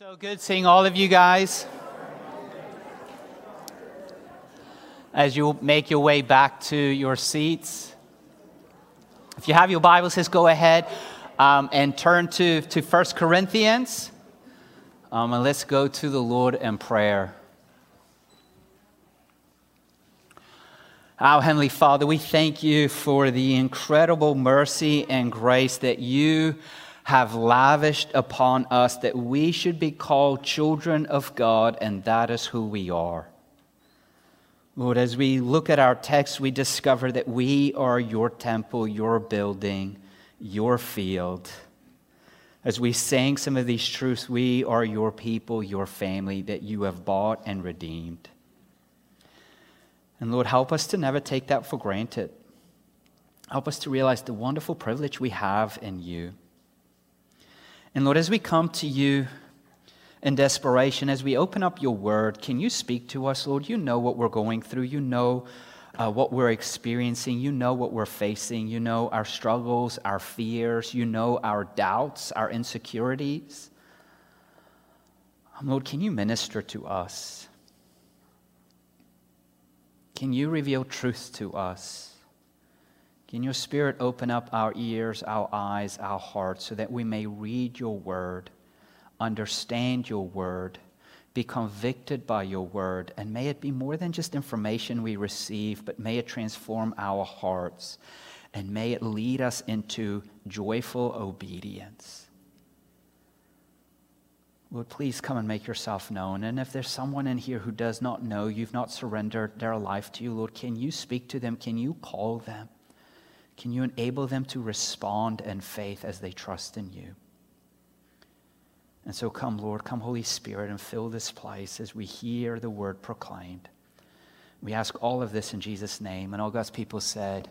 So good seeing all of you guys. As you make your way back to your seats, if you have your Bibles, just go ahead um, and turn to, to 1 Corinthians. Um, and let's go to the Lord in prayer. Our Heavenly Father, we thank you for the incredible mercy and grace that you have lavished upon us that we should be called children of God, and that is who we are. Lord, as we look at our text, we discover that we are your temple, your building, your field. As we sang some of these truths, we are your people, your family that you have bought and redeemed. And Lord, help us to never take that for granted. Help us to realize the wonderful privilege we have in you. And Lord, as we come to you in desperation, as we open up your word, can you speak to us, Lord? You know what we're going through. You know uh, what we're experiencing. You know what we're facing. You know our struggles, our fears. You know our doubts, our insecurities. Lord, can you minister to us? Can you reveal truth to us? Can your Spirit open up our ears, our eyes, our hearts, so that we may read your word, understand your word, be convicted by your word, and may it be more than just information we receive, but may it transform our hearts, and may it lead us into joyful obedience. Lord, please come and make yourself known. And if there's someone in here who does not know, you've not surrendered their life to you, Lord, can you speak to them? Can you call them? Can you enable them to respond in faith as they trust in you? And so come, Lord, come, Holy Spirit, and fill this place as we hear the word proclaimed. We ask all of this in Jesus' name. And all God's people said,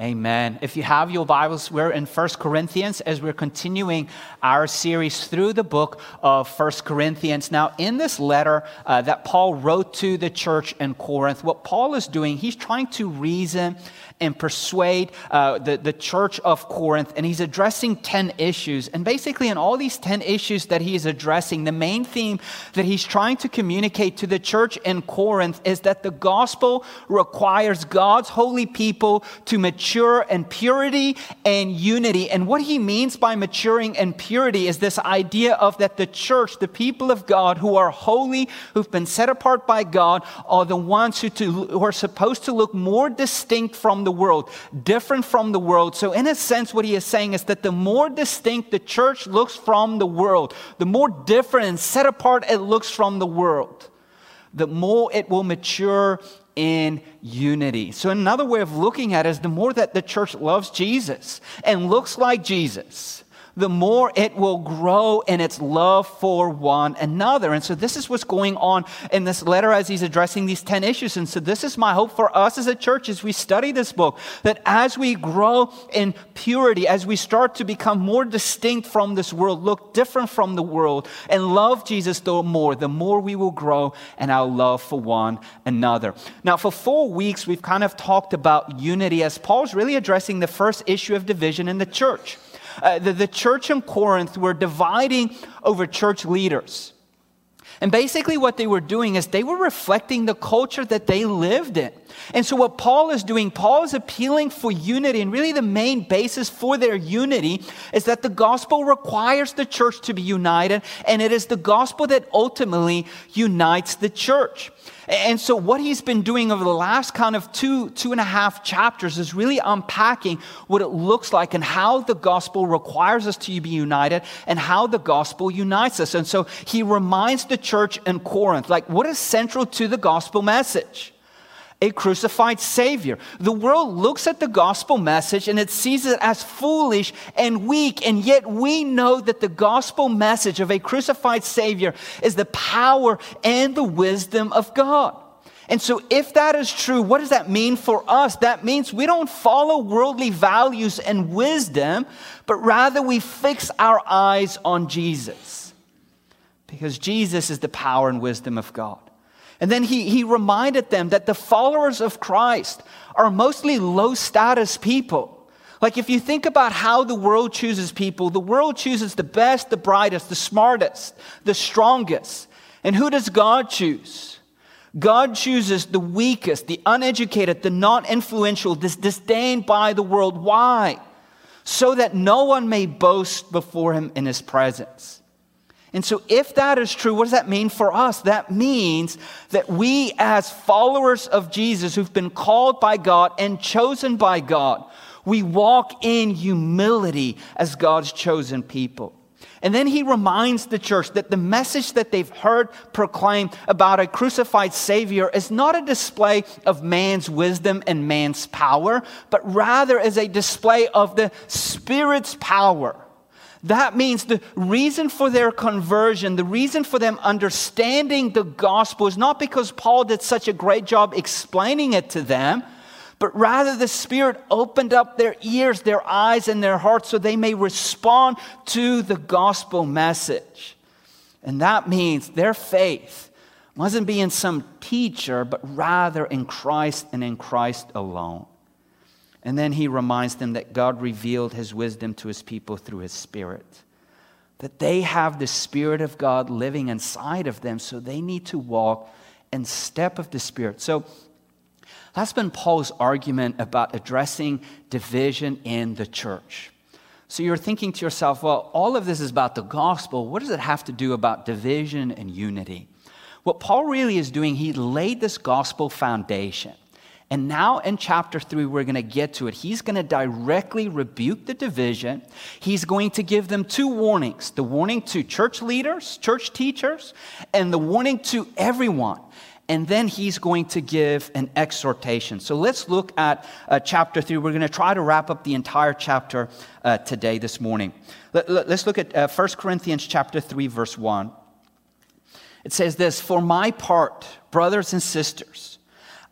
Amen. If you have your Bibles, we're in 1 Corinthians as we're continuing our series through the book of 1 Corinthians. Now, in this letter uh, that Paul wrote to the church in Corinth, what Paul is doing, he's trying to reason and persuade uh, the, the church of Corinth, and he's addressing 10 issues. And basically, in all these 10 issues that he is addressing, the main theme that he's trying to communicate to the church in Corinth is that the gospel requires God's holy people to mature in purity and unity. And what he means by maturing in purity is this idea of that the church, the people of God who are holy, who've been set apart by God, are the ones who, to, who are supposed to look more distinct from the world, different from the world. So, in a sense, what he is saying is that the more distinct the church looks from the world, the more different and set apart it looks from the world, the more it will mature in unity. So, another way of looking at it is the more that the church loves Jesus and looks like Jesus, the more it will grow in its love for one another. And so, this is what's going on in this letter as he's addressing these 10 issues. And so, this is my hope for us as a church as we study this book that as we grow in purity, as we start to become more distinct from this world, look different from the world, and love Jesus the more, the more we will grow in our love for one another. Now, for four weeks, we've kind of talked about unity as Paul's really addressing the first issue of division in the church. Uh, the, the church in Corinth were dividing over church leaders. And basically, what they were doing is they were reflecting the culture that they lived in. And so, what Paul is doing, Paul is appealing for unity. And really, the main basis for their unity is that the gospel requires the church to be united, and it is the gospel that ultimately unites the church. And so, what he's been doing over the last kind of two, two and a half chapters is really unpacking what it looks like and how the gospel requires us to be united and how the gospel unites us. And so, he reminds the church in Corinth, like, what is central to the gospel message? A crucified Savior. The world looks at the gospel message and it sees it as foolish and weak, and yet we know that the gospel message of a crucified Savior is the power and the wisdom of God. And so, if that is true, what does that mean for us? That means we don't follow worldly values and wisdom, but rather we fix our eyes on Jesus. Because Jesus is the power and wisdom of God. And then he, he reminded them that the followers of Christ are mostly low status people. Like, if you think about how the world chooses people, the world chooses the best, the brightest, the smartest, the strongest. And who does God choose? God chooses the weakest, the uneducated, the not influential, this disdained by the world. Why? So that no one may boast before him in his presence. And so, if that is true, what does that mean for us? That means that we, as followers of Jesus who've been called by God and chosen by God, we walk in humility as God's chosen people. And then he reminds the church that the message that they've heard proclaimed about a crucified Savior is not a display of man's wisdom and man's power, but rather is a display of the Spirit's power. That means the reason for their conversion, the reason for them understanding the gospel is not because Paul did such a great job explaining it to them but rather the Spirit opened up their ears, their eyes, and their hearts so they may respond to the gospel message. And that means their faith wasn't be in some teacher, but rather in Christ and in Christ alone. And then he reminds them that God revealed his wisdom to his people through his Spirit. That they have the Spirit of God living inside of them, so they need to walk in step of the Spirit. So that's been Paul's argument about addressing division in the church. So you're thinking to yourself, well, all of this is about the gospel. What does it have to do about division and unity? What Paul really is doing, he laid this gospel foundation. And now in chapter three, we're going to get to it. He's going to directly rebuke the division. He's going to give them two warnings the warning to church leaders, church teachers, and the warning to everyone and then he's going to give an exhortation. So let's look at uh, chapter 3. We're going to try to wrap up the entire chapter uh, today, this morning. Let, us look at uh, 1 Corinthians chapter 3, verse 1. It says this For my part, brothers and sisters,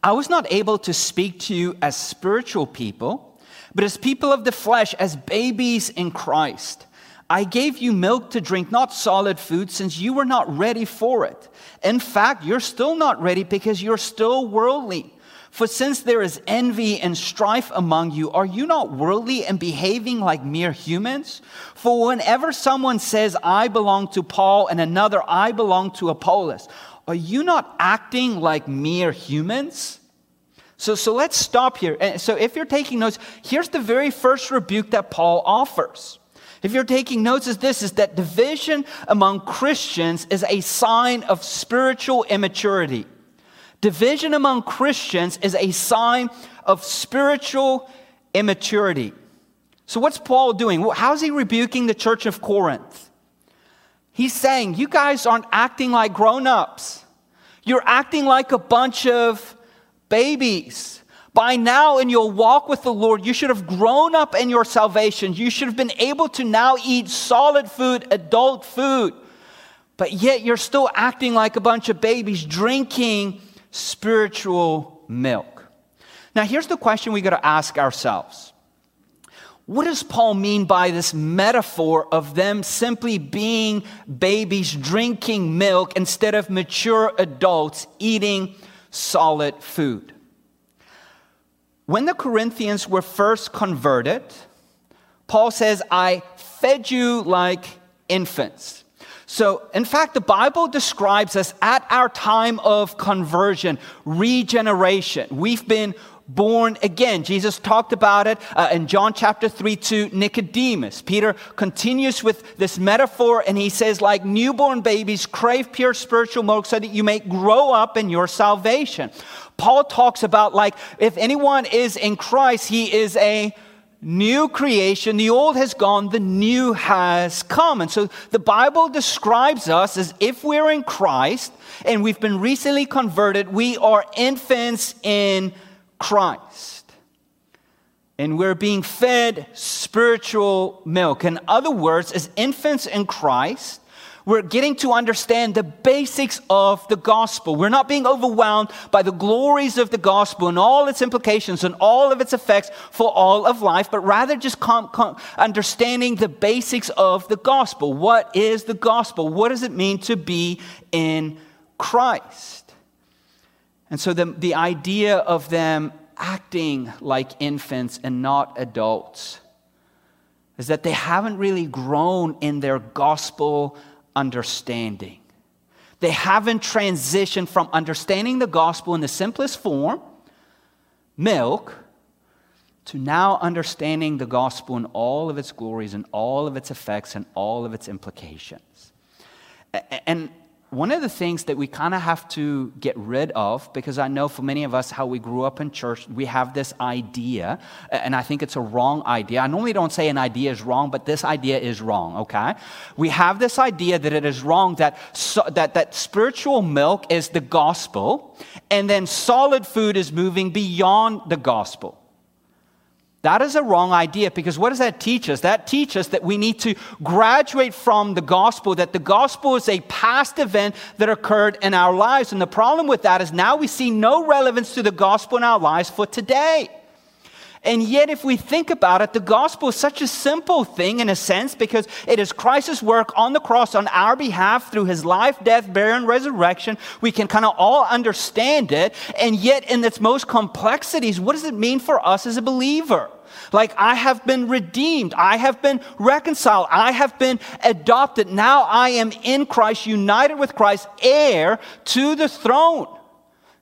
I was not able to speak to you as spiritual people, but as people of the flesh, as babies in Christ. I gave you milk to drink, not solid food, since you were not ready for it. In fact, you're still not ready because you're still worldly. For since there is envy and strife among you, are you not worldly and behaving like mere humans? For whenever someone says, I belong to Paul, and another, I belong to Apollos, are you not acting like mere humans? So, so let's stop here. Eh, so, if you're taking notes, here's the very first rebuke that Paul offers. If you're taking notes, is this is that division among Christians is a sign of spiritual immaturity. Division among Christians is a sign of spiritual immaturity. So, what's Paul doing? How's he rebuking the church of Corinth? He's saying, You guys aren't acting like grown ups. You're acting like a bunch of babies. By now, in your walk with the Lord, you should have grown up in your salvation. You should have been able to now eat solid food, adult food. But yet, you're still acting like a bunch of babies drinking spiritual milk. Now, here's the question we got to ask ourselves What does Paul mean by this metaphor of them simply being babies drinking milk instead of mature adults eating solid food? When the Corinthians were first converted, Paul says, I fed you like infants. So, in fact, the Bible describes us at our time of conversion, regeneration. We've been born again. Jesus talked about it uh, in John chapter 3 to Nicodemus. Peter continues with this metaphor and he says, like newborn babies, crave pure spiritual milk so that you may grow up in your salvation. Paul talks about like if anyone is in Christ, he is a new creation. The old has gone, the new has come. And so the Bible describes us as if we're in Christ and we've been recently converted, we are infants in Christ. And we're being fed spiritual milk. In other words, as infants in Christ, we're getting to understand the basics of the gospel. We're not being overwhelmed by the glories of the gospel and all its implications and all of its effects for all of life, but rather just com- com- understanding the basics of the gospel. What is the gospel? What does it mean to be in Christ? And so the, the idea of them acting like infants and not adults is that they haven't really grown in their gospel understanding. They haven't transitioned from understanding the gospel in the simplest form, milk, to now understanding the gospel in all of its glories and all of its effects and all of its implications. And one of the things that we kind of have to get rid of, because I know for many of us, how we grew up in church, we have this idea, and I think it's a wrong idea. I normally don't say an idea is wrong, but this idea is wrong, okay? We have this idea that it is wrong that, so, that, that spiritual milk is the gospel, and then solid food is moving beyond the gospel. That is a wrong idea because what does that teach us? That teaches us that we need to graduate from the gospel, that the gospel is a past event that occurred in our lives. And the problem with that is now we see no relevance to the gospel in our lives for today. And yet, if we think about it, the gospel is such a simple thing in a sense because it is Christ's work on the cross on our behalf through his life, death, burial, and resurrection. We can kind of all understand it. And yet, in its most complexities, what does it mean for us as a believer? Like, I have been redeemed. I have been reconciled. I have been adopted. Now I am in Christ, united with Christ, heir to the throne.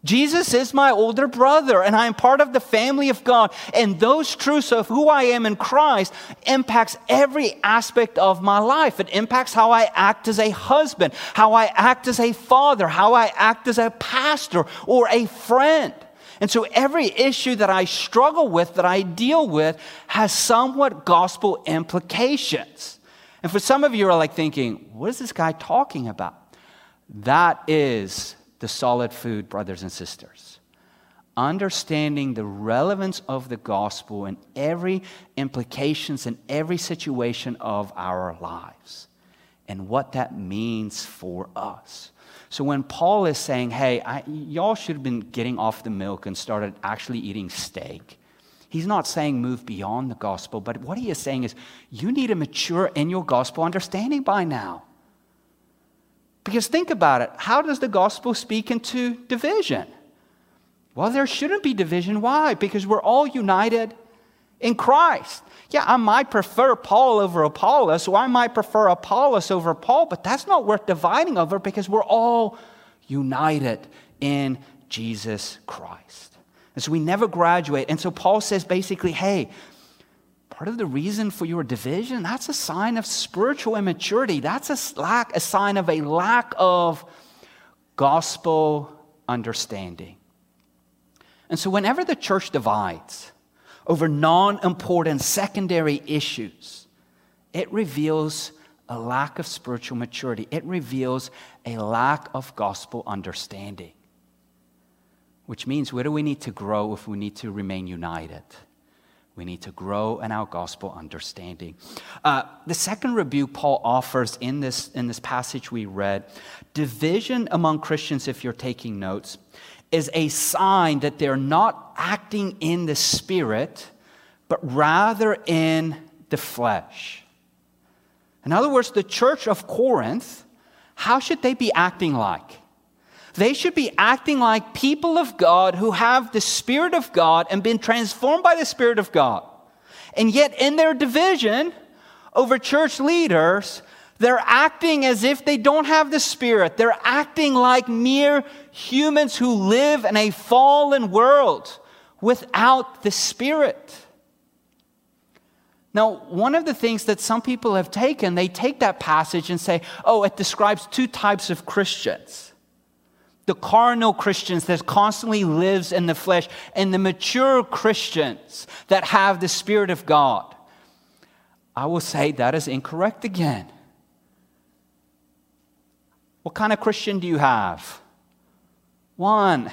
Jesus is my older brother, and I am part of the family of God. And those truths of who I am in Christ impacts every aspect of my life. It impacts how I act as a husband, how I act as a father, how I act as a pastor or a friend. And so every issue that I struggle with, that I deal with, has somewhat gospel implications. And for some of you are like thinking, what is this guy talking about? That is the solid food, brothers and sisters. Understanding the relevance of the gospel in every implications in every situation of our lives and what that means for us. So when Paul is saying, hey, I, y'all should have been getting off the milk and started actually eating steak, he's not saying move beyond the gospel, but what he is saying is you need to mature in your gospel understanding by now. Because think about it how does the gospel speak into division? Well, there shouldn't be division. Why? Because we're all united in Christ. Yeah, I might prefer Paul over Apollos, or I might prefer Apollos over Paul, but that's not worth dividing over because we're all united in Jesus Christ. And so we never graduate. And so Paul says basically, hey, part of the reason for your division, that's a sign of spiritual immaturity. That's a, lack, a sign of a lack of gospel understanding. And so whenever the church divides, over non important secondary issues, it reveals a lack of spiritual maturity. It reveals a lack of gospel understanding. Which means, where do we need to grow if we need to remain united? We need to grow in our gospel understanding. Uh, the second rebuke Paul offers in this, in this passage we read division among Christians, if you're taking notes, is a sign that they're not acting in the spirit, but rather in the flesh. In other words, the church of Corinth, how should they be acting like? They should be acting like people of God who have the Spirit of God and been transformed by the Spirit of God. And yet, in their division over church leaders, they're acting as if they don't have the Spirit. They're acting like mere humans who live in a fallen world without the Spirit. Now, one of the things that some people have taken, they take that passage and say, oh, it describes two types of Christians the carnal Christians that constantly lives in the flesh, and the mature Christians that have the Spirit of God. I will say that is incorrect again. What kind of Christian do you have? One,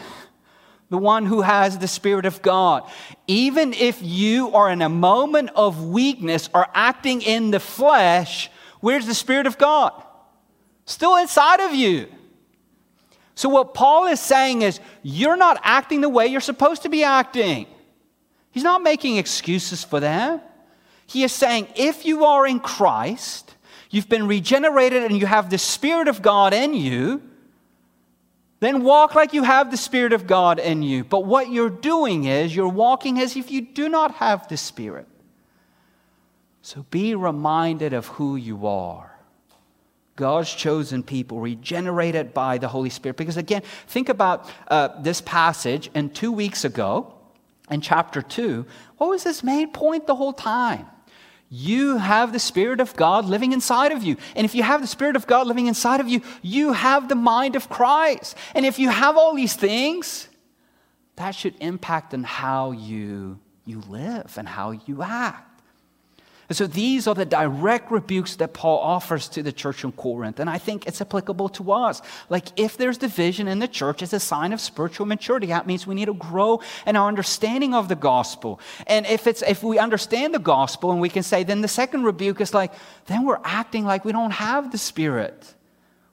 the one who has the Spirit of God. Even if you are in a moment of weakness or acting in the flesh, where's the Spirit of God? Still inside of you. So, what Paul is saying is, you're not acting the way you're supposed to be acting. He's not making excuses for them. He is saying, if you are in Christ, You've been regenerated and you have the Spirit of God in you. then walk like you have the Spirit of God in you. But what you're doing is you're walking as if you do not have the Spirit. So be reminded of who you are. God's chosen people, regenerated by the Holy Spirit. Because again, think about uh, this passage, and two weeks ago, in chapter 2, what was his main point the whole time? You have the Spirit of God living inside of you. And if you have the Spirit of God living inside of you, you have the mind of Christ. And if you have all these things, that should impact on how you, you live and how you act. And so these are the direct rebukes that Paul offers to the church in Corinth. And I think it's applicable to us. Like if there's division in the church, it's a sign of spiritual maturity. That means we need to grow in our understanding of the gospel. And if it's if we understand the gospel and we can say, then the second rebuke is like, then we're acting like we don't have the spirit.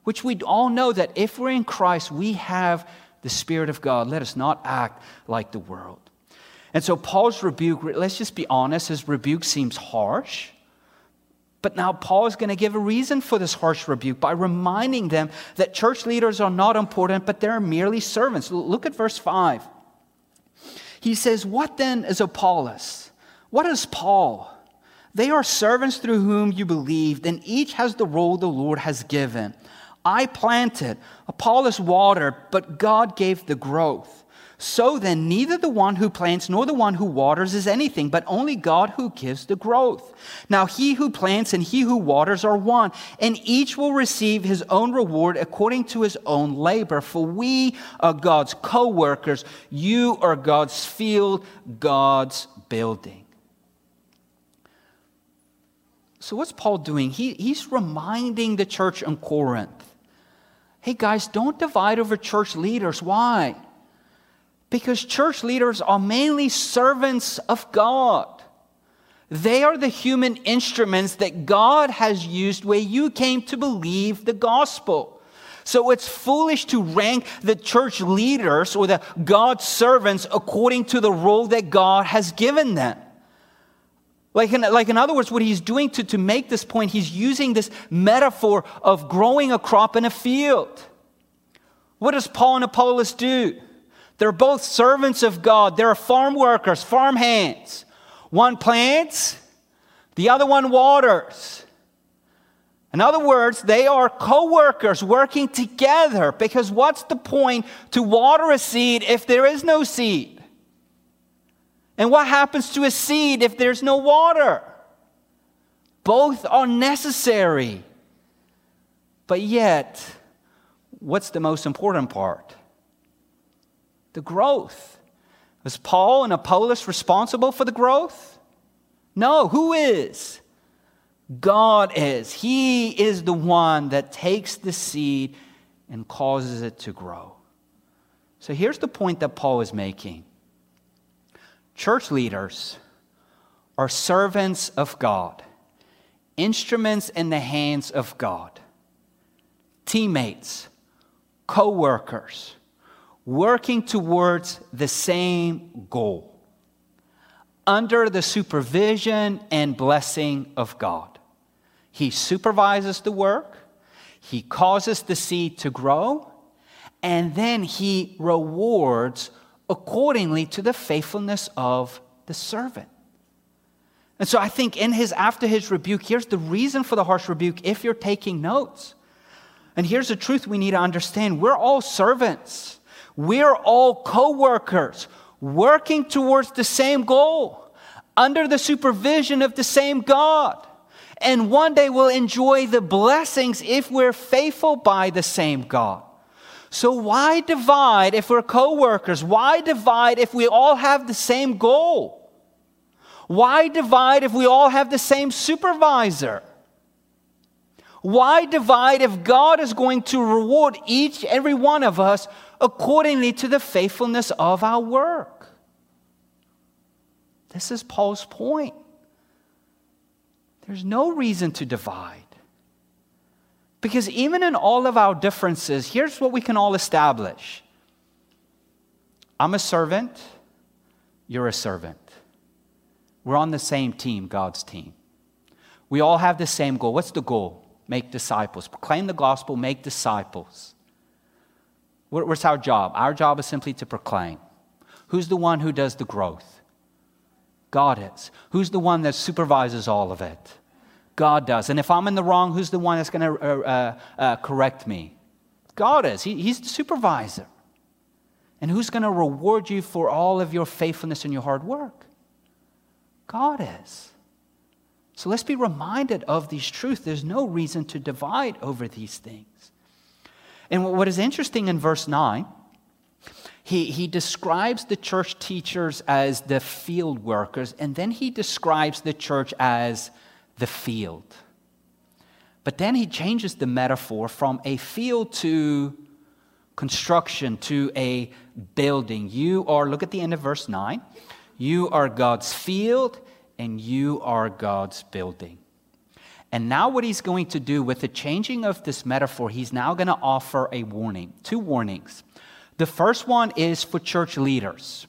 Which we all know that if we're in Christ, we have the Spirit of God. Let us not act like the world. And so Paul's rebuke, let's just be honest, his rebuke seems harsh. But now Paul is going to give a reason for this harsh rebuke by reminding them that church leaders are not important, but they're merely servants. Look at verse 5. He says, What then is Apollos? What is Paul? They are servants through whom you believed, and each has the role the Lord has given. I planted, Apollos watered, but God gave the growth. So then, neither the one who plants nor the one who waters is anything, but only God who gives the growth. Now, he who plants and he who waters are one, and each will receive his own reward according to his own labor. For we are God's co workers. You are God's field, God's building. So, what's Paul doing? He, he's reminding the church in Corinth hey, guys, don't divide over church leaders. Why? Because church leaders are mainly servants of God. They are the human instruments that God has used where you came to believe the gospel. So it's foolish to rank the church leaders or the God servants according to the role that God has given them. Like in, like in other words, what he's doing to, to make this point, he's using this metaphor of growing a crop in a field. What does Paul and Apollos do? They're both servants of God. They're farm workers, farm hands. One plants, the other one waters. In other words, they are co workers working together because what's the point to water a seed if there is no seed? And what happens to a seed if there's no water? Both are necessary. But yet, what's the most important part? The growth. Was Paul and Apollos responsible for the growth? No, who is? God is. He is the one that takes the seed and causes it to grow. So here's the point that Paul is making church leaders are servants of God, instruments in the hands of God, teammates, co workers working towards the same goal under the supervision and blessing of God. He supervises the work, He causes the seed to grow, and then He rewards accordingly to the faithfulness of the servant. And so I think in his after his rebuke, here's the reason for the harsh rebuke if you're taking notes. And here's the truth we need to understand. We're all servants. We're all co workers working towards the same goal under the supervision of the same God. And one day we'll enjoy the blessings if we're faithful by the same God. So, why divide if we're co workers? Why divide if we all have the same goal? Why divide if we all have the same supervisor? Why divide if God is going to reward each, every one of us accordingly to the faithfulness of our work. This is Paul's point. There's no reason to divide. Because even in all of our differences, here's what we can all establish I'm a servant, you're a servant. We're on the same team, God's team. We all have the same goal. What's the goal? Make disciples. Proclaim the gospel, make disciples. What's our job? Our job is simply to proclaim. Who's the one who does the growth? God is. Who's the one that supervises all of it? God does. And if I'm in the wrong, who's the one that's going to uh, uh, uh, correct me? God is. He, he's the supervisor. And who's going to reward you for all of your faithfulness and your hard work? God is. So let's be reminded of these truths. There's no reason to divide over these things. And what is interesting in verse 9, he, he describes the church teachers as the field workers, and then he describes the church as the field. But then he changes the metaphor from a field to construction to a building. You are, look at the end of verse 9, you are God's field and you are God's building. And now, what he's going to do with the changing of this metaphor, he's now going to offer a warning, two warnings. The first one is for church leaders.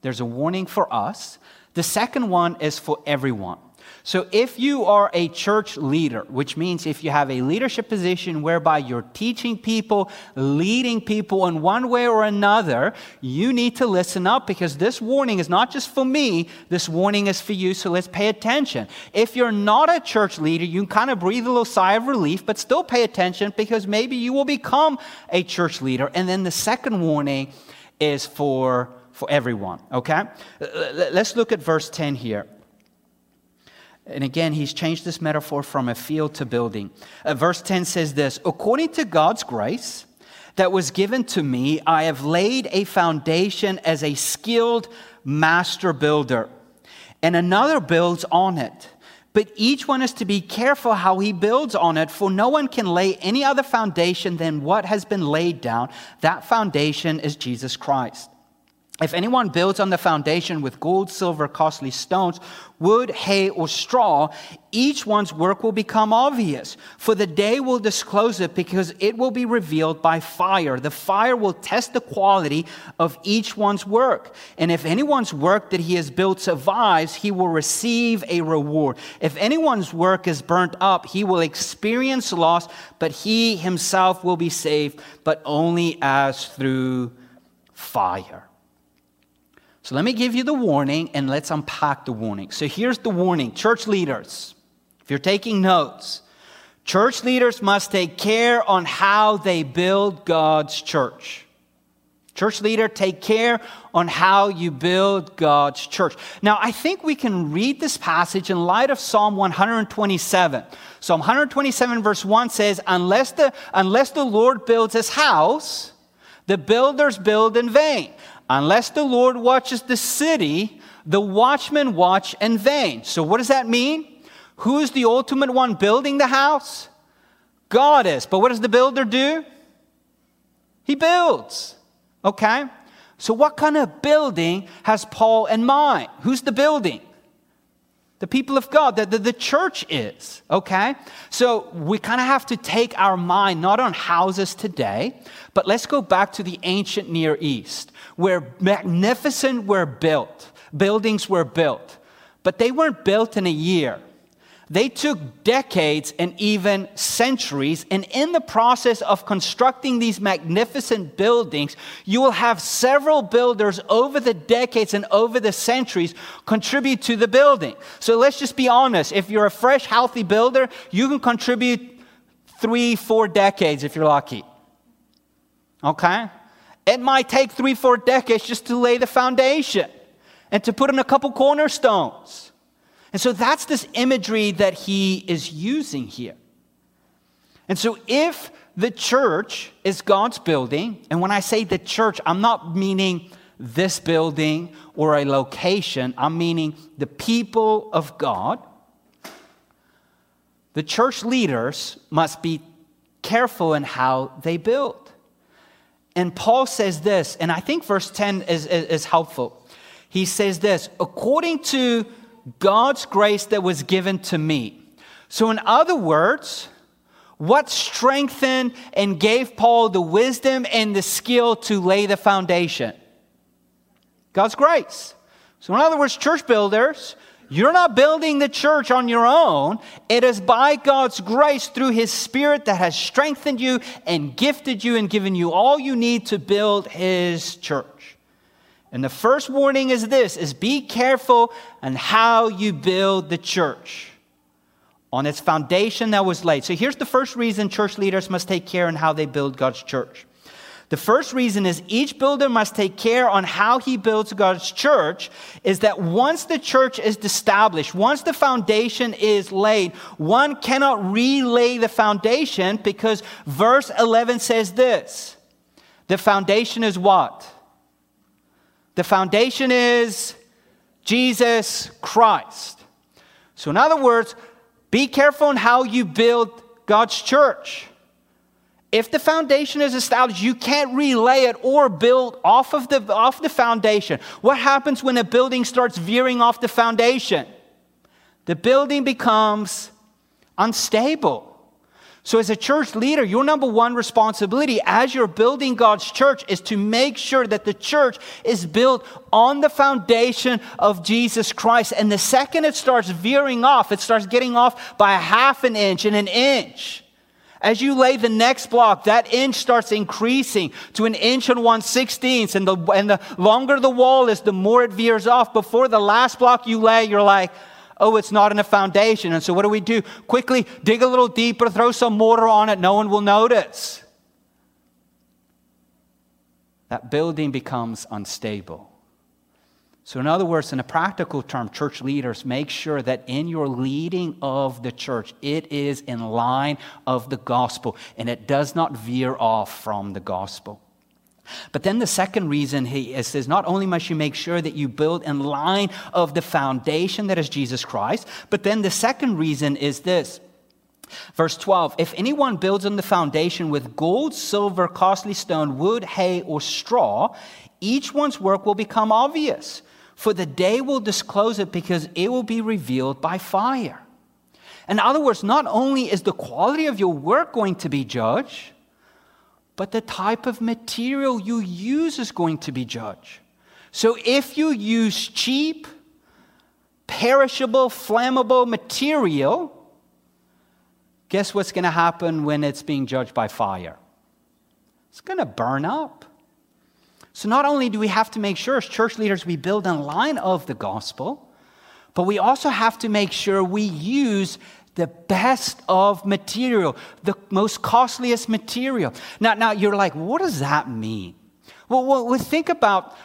There's a warning for us. The second one is for everyone. So, if you are a church leader, which means if you have a leadership position whereby you're teaching people, leading people in one way or another, you need to listen up because this warning is not just for me, this warning is for you. So, let's pay attention. If you're not a church leader, you can kind of breathe a little sigh of relief, but still pay attention because maybe you will become a church leader. And then the second warning is for for everyone, okay? Let's look at verse 10 here. And again, he's changed this metaphor from a field to building. Uh, verse 10 says this According to God's grace that was given to me, I have laid a foundation as a skilled master builder, and another builds on it. But each one is to be careful how he builds on it, for no one can lay any other foundation than what has been laid down. That foundation is Jesus Christ. If anyone builds on the foundation with gold, silver, costly stones, wood, hay, or straw, each one's work will become obvious, for the day will disclose it because it will be revealed by fire. The fire will test the quality of each one's work. And if anyone's work that he has built survives, he will receive a reward. If anyone's work is burnt up, he will experience loss, but he himself will be saved, but only as through fire. So let me give you the warning and let's unpack the warning. So here's the warning church leaders, if you're taking notes, church leaders must take care on how they build God's church. Church leader, take care on how you build God's church. Now, I think we can read this passage in light of Psalm 127. Psalm 127, verse 1 says, Unless the, unless the Lord builds his house, the builders build in vain. Unless the Lord watches the city, the watchmen watch in vain. So, what does that mean? Who is the ultimate one building the house? God is. But what does the builder do? He builds. Okay? So, what kind of building has Paul in mind? Who's the building? The people of God, that the, the church is, okay? So we kind of have to take our mind not on houses today, but let's go back to the ancient Near East where magnificent were built, buildings were built, but they weren't built in a year. They took decades and even centuries. And in the process of constructing these magnificent buildings, you will have several builders over the decades and over the centuries contribute to the building. So let's just be honest. If you're a fresh, healthy builder, you can contribute three, four decades if you're lucky. Okay? It might take three, four decades just to lay the foundation and to put in a couple cornerstones. And so that's this imagery that he is using here. And so if the church is God's building, and when I say the church, I'm not meaning this building or a location, I'm meaning the people of God. The church leaders must be careful in how they build. And Paul says this, and I think verse 10 is, is, is helpful. He says this according to God's grace that was given to me. So, in other words, what strengthened and gave Paul the wisdom and the skill to lay the foundation? God's grace. So, in other words, church builders, You're not building the church on your own. It is by God's grace through His Spirit that has strengthened you and gifted you and given you all you need to build His church. And the first warning is this is be careful on how you build the church on its foundation that was laid. So here's the first reason church leaders must take care in how they build God's church. The first reason is each builder must take care on how he builds God's church is that once the church is established, once the foundation is laid, one cannot relay the foundation because verse 11 says this. The foundation is what? The foundation is Jesus Christ. So in other words, be careful in how you build God's church. If the foundation is established, you can't relay it or build off of the, off the foundation. What happens when a building starts veering off the foundation? The building becomes unstable. So, as a church leader, your number one responsibility as you're building God's church is to make sure that the church is built on the foundation of Jesus Christ. And the second it starts veering off, it starts getting off by a half an inch and an inch. As you lay the next block, that inch starts increasing to an inch and one sixteenth. And the, and the longer the wall is, the more it veers off. Before the last block you lay, you're like, oh, it's not in a foundation. And so what do we do? Quickly dig a little deeper, throw some mortar on it, no one will notice. That building becomes unstable. So, in other words, in a practical term, church leaders make sure that in your leading of the church, it is in line of the gospel and it does not veer off from the gospel. But then the second reason he says, not only must you make sure that you build in line of the foundation that is Jesus Christ, but then the second reason is this. Verse 12 If anyone builds on the foundation with gold, silver, costly stone, wood, hay, or straw, each one's work will become obvious, for the day will disclose it because it will be revealed by fire. In other words, not only is the quality of your work going to be judged, but the type of material you use is going to be judged. So if you use cheap, perishable, flammable material, guess what's going to happen when it's being judged by fire? It's going to burn up. So not only do we have to make sure as church leaders we build in line of the gospel, but we also have to make sure we use the best of material, the most costliest material. Now, now you're like, what does that mean? Well, well, think about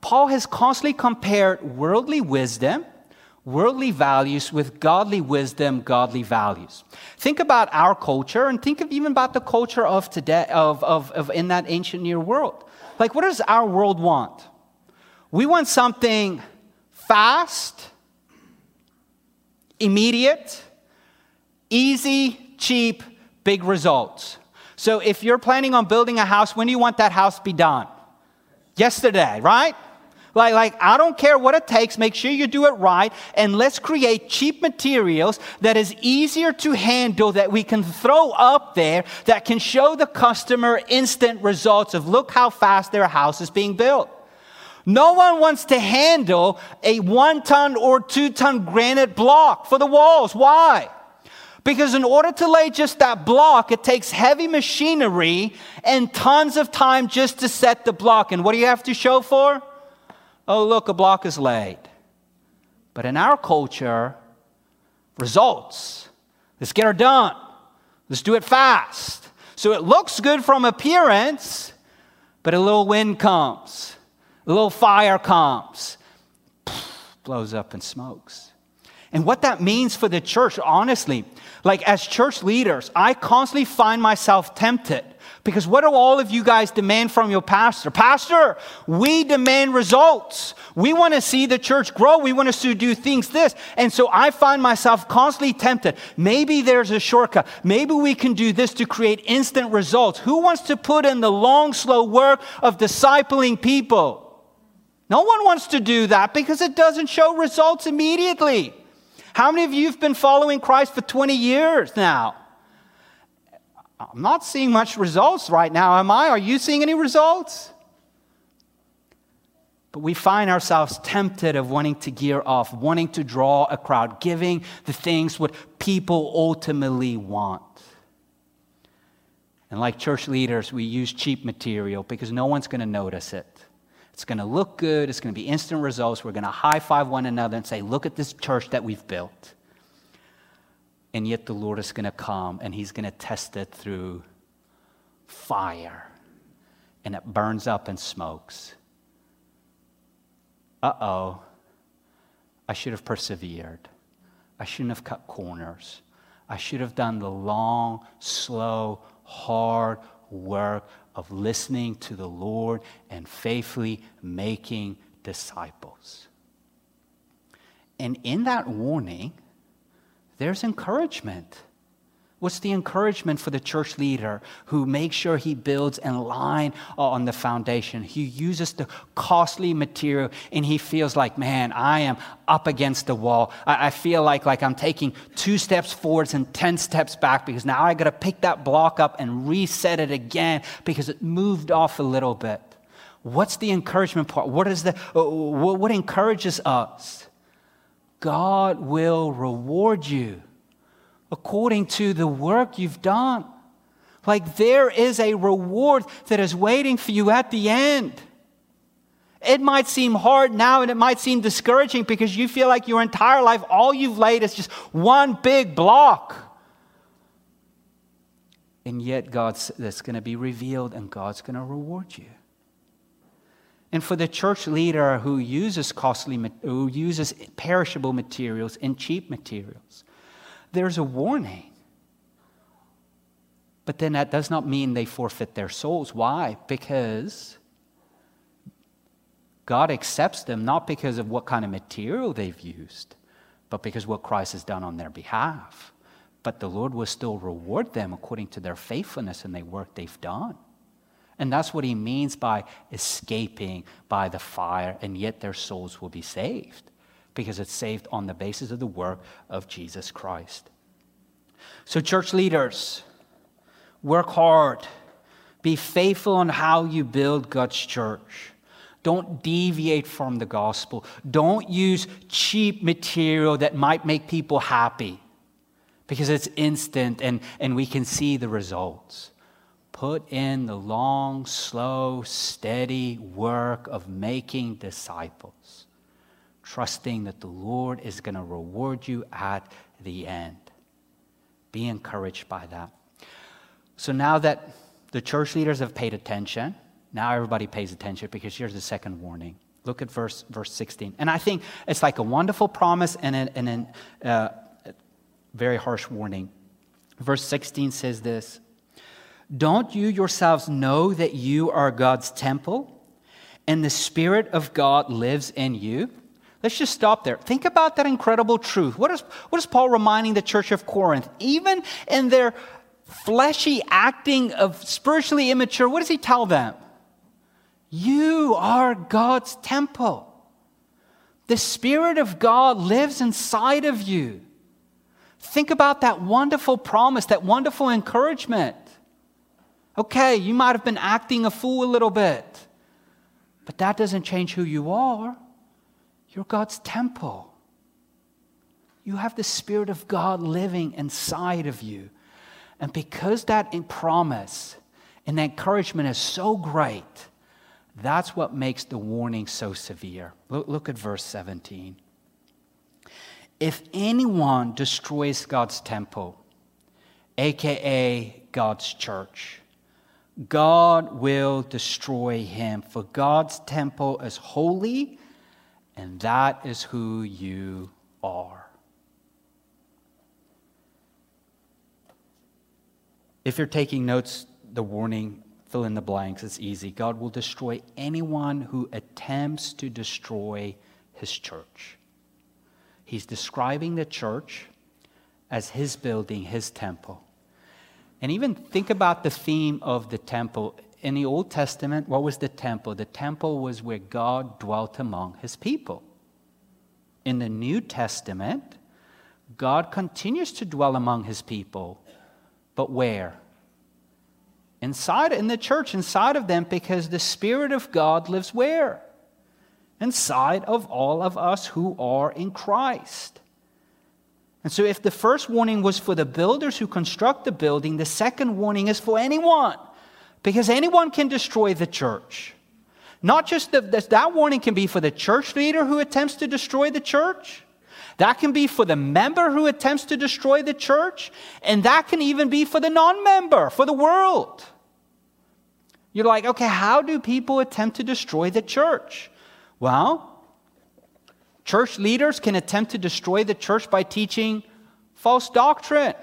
Paul has constantly compared worldly wisdom, worldly values with godly wisdom, godly values. Think about our culture and think of even about the culture of today, of, of, of in that ancient near world. Like, what does our world want? We want something fast, immediate, Easy, cheap, big results. So if you're planning on building a house, when do you want that house to be done? Yesterday, right? Like, like, I don't care what it takes, make sure you do it right, and let's create cheap materials that is easier to handle, that we can throw up there, that can show the customer instant results of look how fast their house is being built. No one wants to handle a one ton or two ton granite block for the walls. Why? Because in order to lay just that block, it takes heavy machinery and tons of time just to set the block. And what do you have to show for? Oh, look, a block is laid. But in our culture, results. Let's get her done. Let's do it fast. So it looks good from appearance, but a little wind comes, a little fire comes, blows up and smokes. And what that means for the church, honestly, like as church leaders, I constantly find myself tempted. Because what do all of you guys demand from your pastor? Pastor, we demand results. We want to see the church grow. We want us to do things this. And so I find myself constantly tempted. Maybe there's a shortcut. Maybe we can do this to create instant results. Who wants to put in the long, slow work of discipling people? No one wants to do that because it doesn't show results immediately. How many of you have been following Christ for 20 years now? I'm not seeing much results right now, am I? Are you seeing any results? But we find ourselves tempted of wanting to gear off, wanting to draw a crowd, giving the things what people ultimately want. And like church leaders, we use cheap material because no one's going to notice it. It's going to look good, it's going to be instant results. We're going to high five one another and say, Look at this church that we've built. And yet the Lord is going to come and He's going to test it through fire. And it burns up and smokes. Uh oh, I should have persevered. I shouldn't have cut corners. I should have done the long, slow, hard work of listening to the Lord and faithfully making disciples. And in that warning, there's encouragement. What's the encouragement for the church leader who makes sure he builds in line on the foundation? He uses the costly material and he feels like, man, I am up against the wall. I, I feel like, like I'm taking two steps forwards and 10 steps back because now I got to pick that block up and reset it again because it moved off a little bit. What's the encouragement part? What, is the, uh, what encourages us? God will reward you according to the work you've done. Like there is a reward that is waiting for you at the end. It might seem hard now and it might seem discouraging because you feel like your entire life, all you've laid is just one big block. And yet, God's that's going to be revealed and God's going to reward you. And for the church leader who uses costly, who uses perishable materials and cheap materials, there's a warning. But then that does not mean they forfeit their souls. Why? Because God accepts them not because of what kind of material they've used, but because what Christ has done on their behalf. But the Lord will still reward them according to their faithfulness and the work they've done. And that's what he means by escaping by the fire, and yet their souls will be saved because it's saved on the basis of the work of Jesus Christ. So, church leaders, work hard. Be faithful on how you build God's church. Don't deviate from the gospel. Don't use cheap material that might make people happy because it's instant and, and we can see the results. Put in the long, slow, steady work of making disciples, trusting that the Lord is going to reward you at the end. Be encouraged by that. So now that the church leaders have paid attention, now everybody pays attention because here's the second warning. Look at verse, verse 16. And I think it's like a wonderful promise and a, uh, very harsh warning. Verse 16 says this don't you yourselves know that you are God's temple and the Spirit of God lives in you? Let's just stop there. Think about that incredible truth. What is, what is Paul reminding the church of Corinth? Even in their fleshy acting of spiritually immature, what does he tell them? You are God's temple. The Spirit of God lives inside of you. Think about that wonderful promise, that wonderful encouragement. Okay, you might have been acting a fool a little bit, but that doesn't change who you are. You're God's temple. You have the Spirit of God living inside of you. And because that promise and encouragement is so great, that's what makes the warning so severe. Look, look at verse 17. If anyone destroys God's temple, aka God's church, God will destroy him. For God's temple is holy, and that is who you are. If you're taking notes, the warning, fill in the blanks, it's easy. God will destroy anyone who attempts to destroy his church. He's describing the church as his building, his temple. And even think about the theme of the temple. In the Old Testament, what was the temple? The temple was where God dwelt among his people. In the New Testament, God continues to dwell among his people, but where? Inside, in the church, inside of them, because the Spirit of God lives where? inside of all of us who are in Christ. And so, if the first warning was for the builders who construct the building, the second warning is for anyone, because anyone can destroy the church. Not just the, that warning can be for the church leader who attempts to destroy the church. That can be for the member who attempts to destroy the church. And that can even be for the non member, for the world. You're like, okay, how do people attempt to destroy the church? Well, Church leaders can attempt to destroy the church by teaching false doctrine,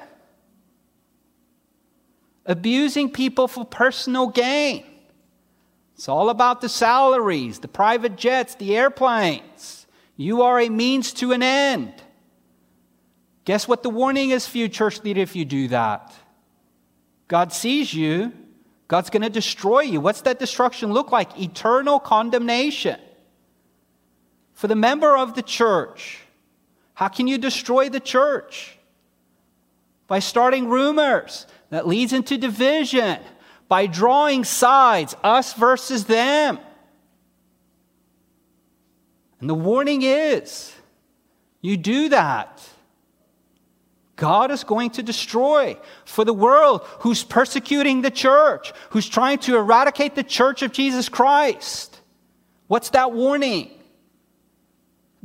abusing people for personal gain. It's all about the salaries, the private jets, the airplanes. You are a means to an end. Guess what the warning is for you, church leader, if you do that? God sees you. God's going to destroy you. What's that destruction look like? Eternal condemnation for the member of the church. How can you destroy the church? By starting rumors that leads into division, by drawing sides, us versus them. And the warning is you do that. God is going to destroy for the world who's persecuting the church, who's trying to eradicate the church of Jesus Christ. What's that warning?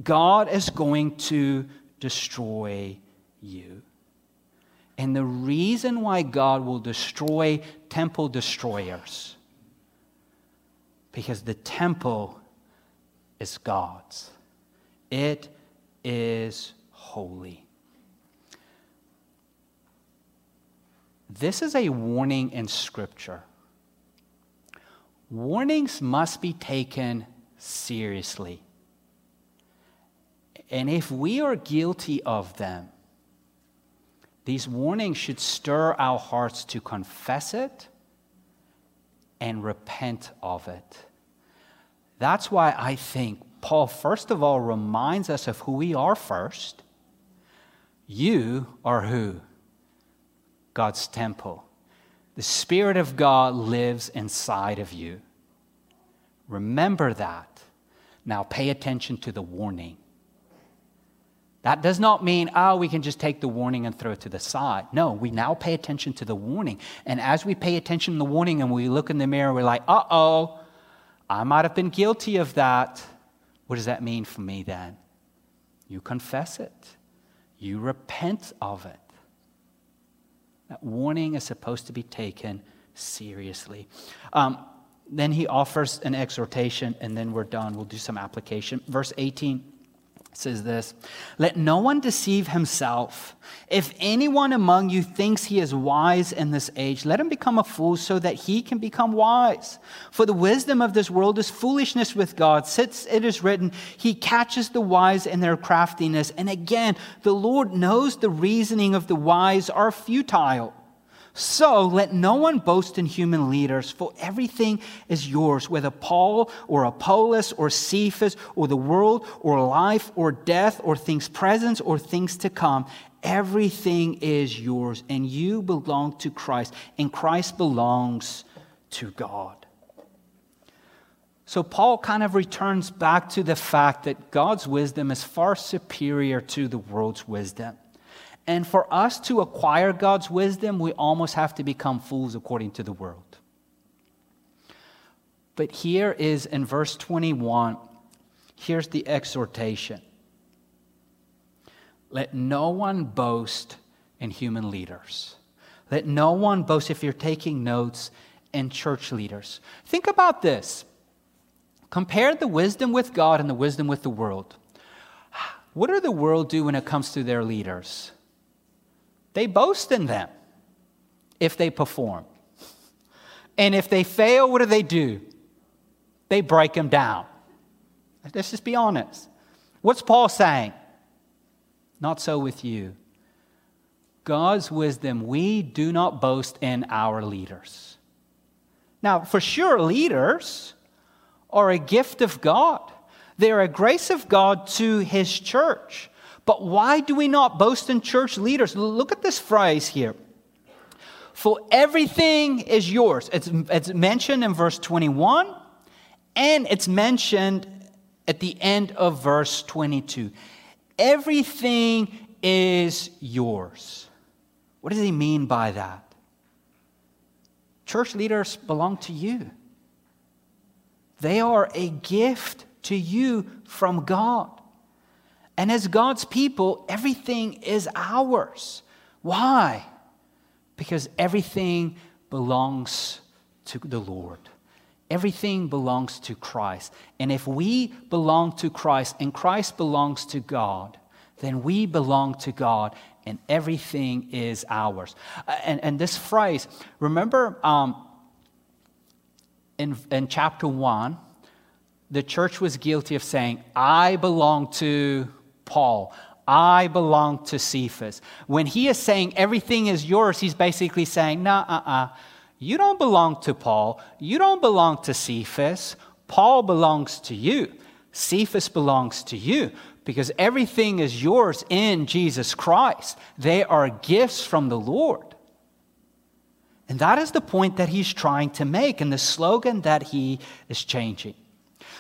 God is going to destroy you. And the reason why God will destroy temple destroyers, because the temple is God's, it is holy. This is a warning in Scripture. Warnings must be taken seriously. And if we are guilty of them, these warnings should stir our hearts to confess it and repent of it. That's why I think Paul, first of all, reminds us of who we are first. You are who? God's temple. The Spirit of God lives inside of you. Remember that. Now pay attention to the warning. That does not mean, oh, we can just take the warning and throw it to the side. No, we now pay attention to the warning. And as we pay attention to the warning and we look in the mirror, we're like, uh oh, I might have been guilty of that. What does that mean for me then? You confess it, you repent of it. That warning is supposed to be taken seriously. Um, then he offers an exhortation, and then we're done. We'll do some application. Verse 18 says this Let no one deceive himself. If anyone among you thinks he is wise in this age, let him become a fool so that he can become wise. For the wisdom of this world is foolishness with God. Since it is written, He catches the wise in their craftiness. And again, the Lord knows the reasoning of the wise are futile. So let no one boast in human leaders, for everything is yours, whether Paul or Apollos or Cephas or the world or life or death or things present or things to come. Everything is yours, and you belong to Christ, and Christ belongs to God. So, Paul kind of returns back to the fact that God's wisdom is far superior to the world's wisdom. And for us to acquire God's wisdom, we almost have to become fools according to the world. But here is in verse 21, here's the exhortation Let no one boast in human leaders. Let no one boast, if you're taking notes, in church leaders. Think about this. Compare the wisdom with God and the wisdom with the world. What do the world do when it comes to their leaders? They boast in them if they perform. And if they fail, what do they do? They break them down. Let's just be honest. What's Paul saying? Not so with you. God's wisdom, we do not boast in our leaders. Now, for sure, leaders are a gift of God. They're a grace of God to his church. But why do we not boast in church leaders? Look at this phrase here. For everything is yours. It's, it's mentioned in verse 21, and it's mentioned at the end of verse 22. Everything is yours. What does he mean by that? Church leaders belong to you. They are a gift to you from God. And as God's people, everything is ours. Why? Because everything belongs to the Lord. Everything belongs to Christ. And if we belong to Christ and Christ belongs to God, then we belong to God and everything is ours. Uh, and, and this phrase, remember um, in, in chapter 1, the church was guilty of saying, I belong to Paul. I belong to Cephas. When he is saying everything is yours, he's basically saying, nah, uh uh. You don't belong to Paul. You don't belong to Cephas. Paul belongs to you. Cephas belongs to you because everything is yours in Jesus Christ. They are gifts from the Lord. And that is the point that he's trying to make and the slogan that he is changing.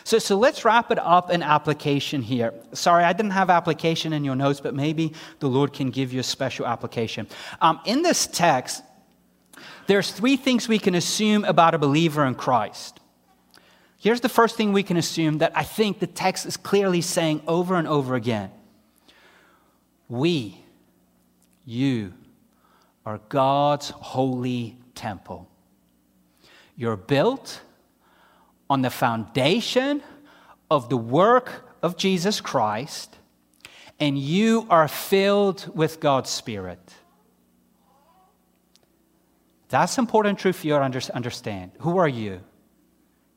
So, so let's wrap it up in application here. Sorry, I didn't have application in your notes, but maybe the Lord can give you a special application. Um, in this text, there's three things we can assume about a believer in Christ. Here's the first thing we can assume that I think the text is clearly saying over and over again We, you, are God's holy temple. You're built on the foundation of the work of Jesus Christ, and you are filled with God's Spirit. That's important truth for you to understand. Who are you?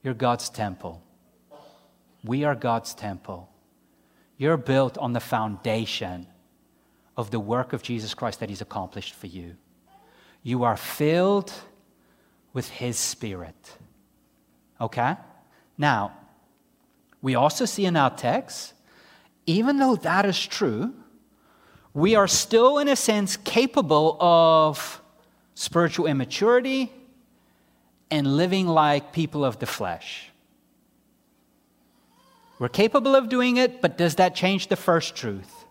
You're God's temple. We are God's temple. You're built on the foundation of the work of Jesus Christ that He's accomplished for you. You are filled with His Spirit. Okay? Now, we also see in our text, even though that is true, we are still, in a sense, capable of spiritual immaturity, and living like people of the flesh. We're capable of doing it, but does that change the first truth?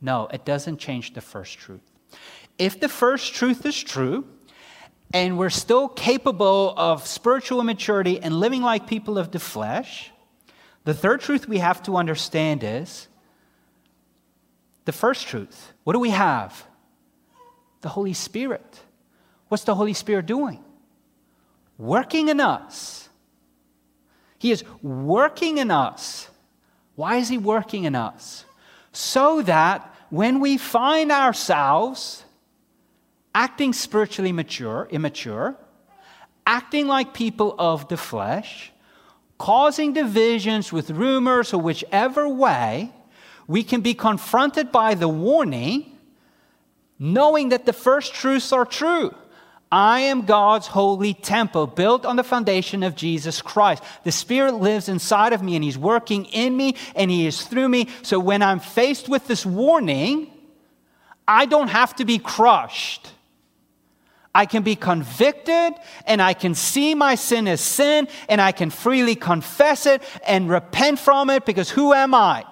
No, it doesn't change the first truth. If the first truth is true, and we're still capable of spiritual immaturity and living like people of the flesh, the third truth we have to understand is the first truth. What do we have? The Holy Spirit. What's the Holy Spirit doing? Working in us. He is working in us. Why is He working in us? So that when we find ourselves acting spiritually mature, immature, acting like people of the flesh, causing divisions with rumors or whichever way, we can be confronted by the warning, knowing that the first truths are true. I am God's holy temple built on the foundation of Jesus Christ. The Spirit lives inside of me and He's working in me and He is through me. So when I'm faced with this warning, I don't have to be crushed. I can be convicted and I can see my sin as sin and I can freely confess it and repent from it because who am I?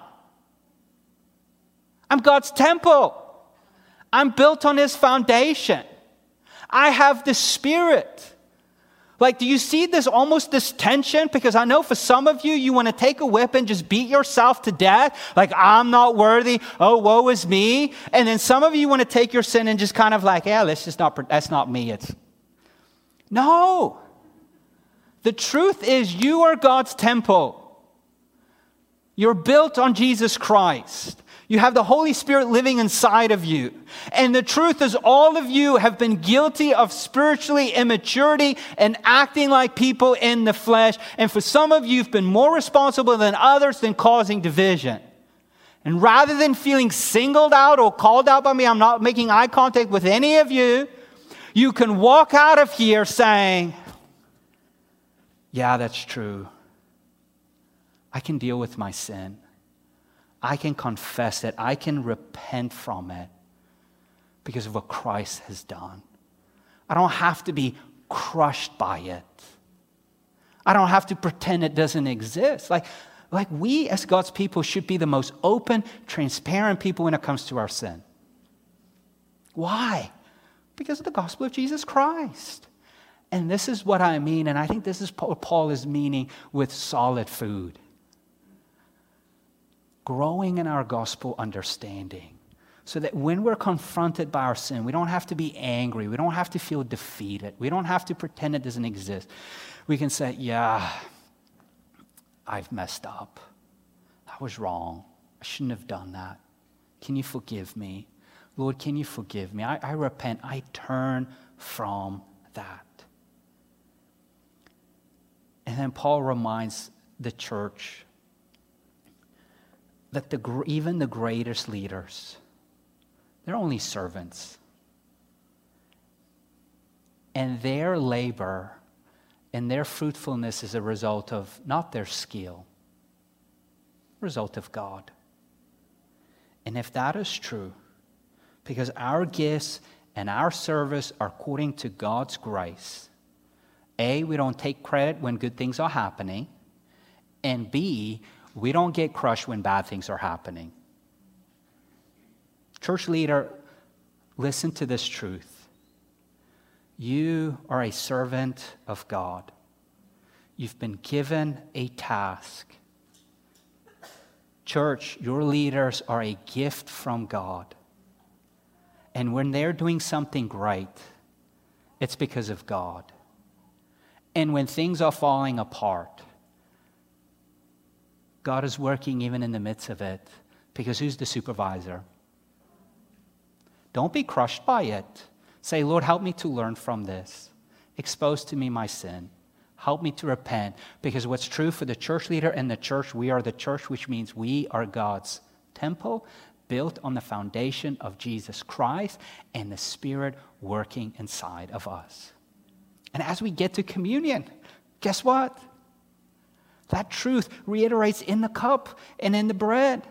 I'm God's temple. I'm built on His foundation. I have the Spirit. Like, do you see this almost this tension? Because I know for some of you, you want to take a whip and just beat yourself to death. Like, I'm not worthy. Oh, woe is me. And then some of you want to take your sin and just kind of like, yeah, let's just not, that's not me. It's no. The truth is, you are God's temple. You're built on Jesus Christ. You have the Holy Spirit living inside of you. And the truth is, all of you have been guilty of spiritually immaturity and acting like people in the flesh. And for some of you, you've been more responsible than others than causing division. And rather than feeling singled out or called out by me, I'm not making eye contact with any of you. You can walk out of here saying, Yeah, that's true. I can deal with my sin. I can confess it, I can repent from it because of what Christ has done. I don't have to be crushed by it. I don't have to pretend it doesn't exist. Like, Like we, as God's people, should be the most open, transparent people when it comes to our sin. Why? Because of the gospel of Jesus Christ. And this is what I mean, and I think this is what Paul is meaning with solid food. Growing in our gospel understanding so that when we're confronted by our sin, we don't have to be angry. We don't have to feel defeated. We don't have to pretend it doesn't exist. We can say, Yeah, I've messed up. I was wrong. I shouldn't have done that. Can you forgive me? Lord, can you forgive me? I, I repent. I turn from that. And then Paul reminds the church that the, even the greatest leaders, they're only servants. And their labor and their fruitfulness is a result of not their skill, result of God. And if that is true, because our gifts and our service are according to God's grace, A, we don't take credit when good things are happening, and B, we don't get crushed when bad things are happening. Church leader, listen to this truth. You are a servant of God. You've been given a task. Church, your leaders are a gift from God. And when they're doing something great, it's because of God. And when things are falling apart, God is working even in the midst of it because who's the supervisor? Don't be crushed by it. Say, Lord, help me to learn from this. Expose to me my sin. Help me to repent. Because what's true for the church leader and the church, we are the church, which means we are God's temple built on the foundation of Jesus Christ and the Spirit working inside of us. And as we get to communion, guess what? That truth reiterates in the cup and in the bread.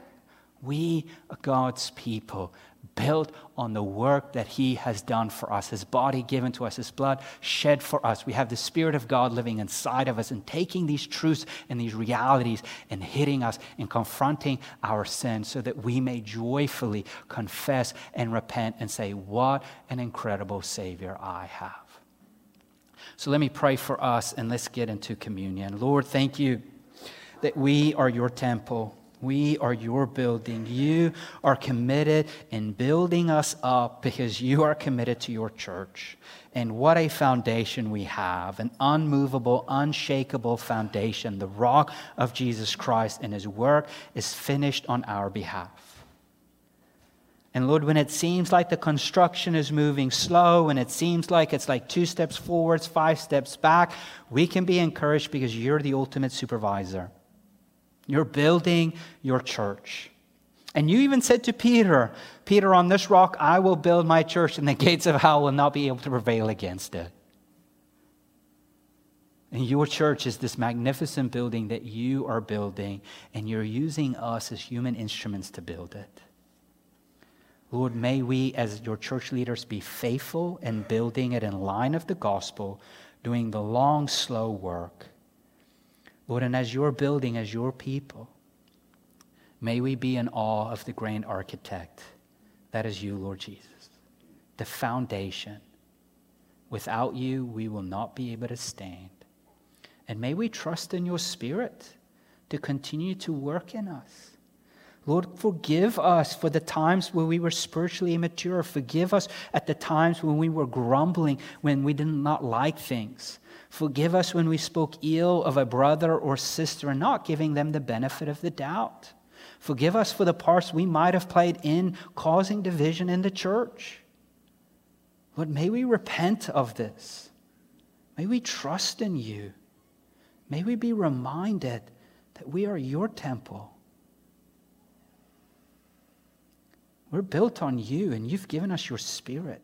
We are God's people built on the work that He has done for us, His body given to us, His blood shed for us. We have the Spirit of God living inside of us and taking these truths and these realities and hitting us and confronting our sin so that we may joyfully confess and repent and say, What an incredible Savior I have. So let me pray for us and let's get into communion. Lord, thank you that we are your temple. We are your building. You are committed in building us up because you are committed to your church. And what a foundation we have an unmovable, unshakable foundation. The rock of Jesus Christ and his work is finished on our behalf. And Lord, when it seems like the construction is moving slow and it seems like it's like two steps forwards, five steps back, we can be encouraged because you're the ultimate supervisor. You're building your church. And you even said to Peter, Peter, on this rock I will build my church, and the gates of hell will not be able to prevail against it. And your church is this magnificent building that you are building, and you're using us as human instruments to build it. Lord, may we, as your church leaders, be faithful in building it in line of the gospel, doing the long, slow work Lord, and as your building, as your people, may we be in awe of the grand architect. That is you, Lord Jesus, the foundation. Without you, we will not be able to stand. And may we trust in your Spirit to continue to work in us. Lord, forgive us for the times when we were spiritually immature. Forgive us at the times when we were grumbling, when we did not like things. Forgive us when we spoke ill of a brother or sister and not giving them the benefit of the doubt. Forgive us for the parts we might have played in causing division in the church. Lord, may we repent of this. May we trust in you. May we be reminded that we are your temple. We're built on you, and you've given us your spirit.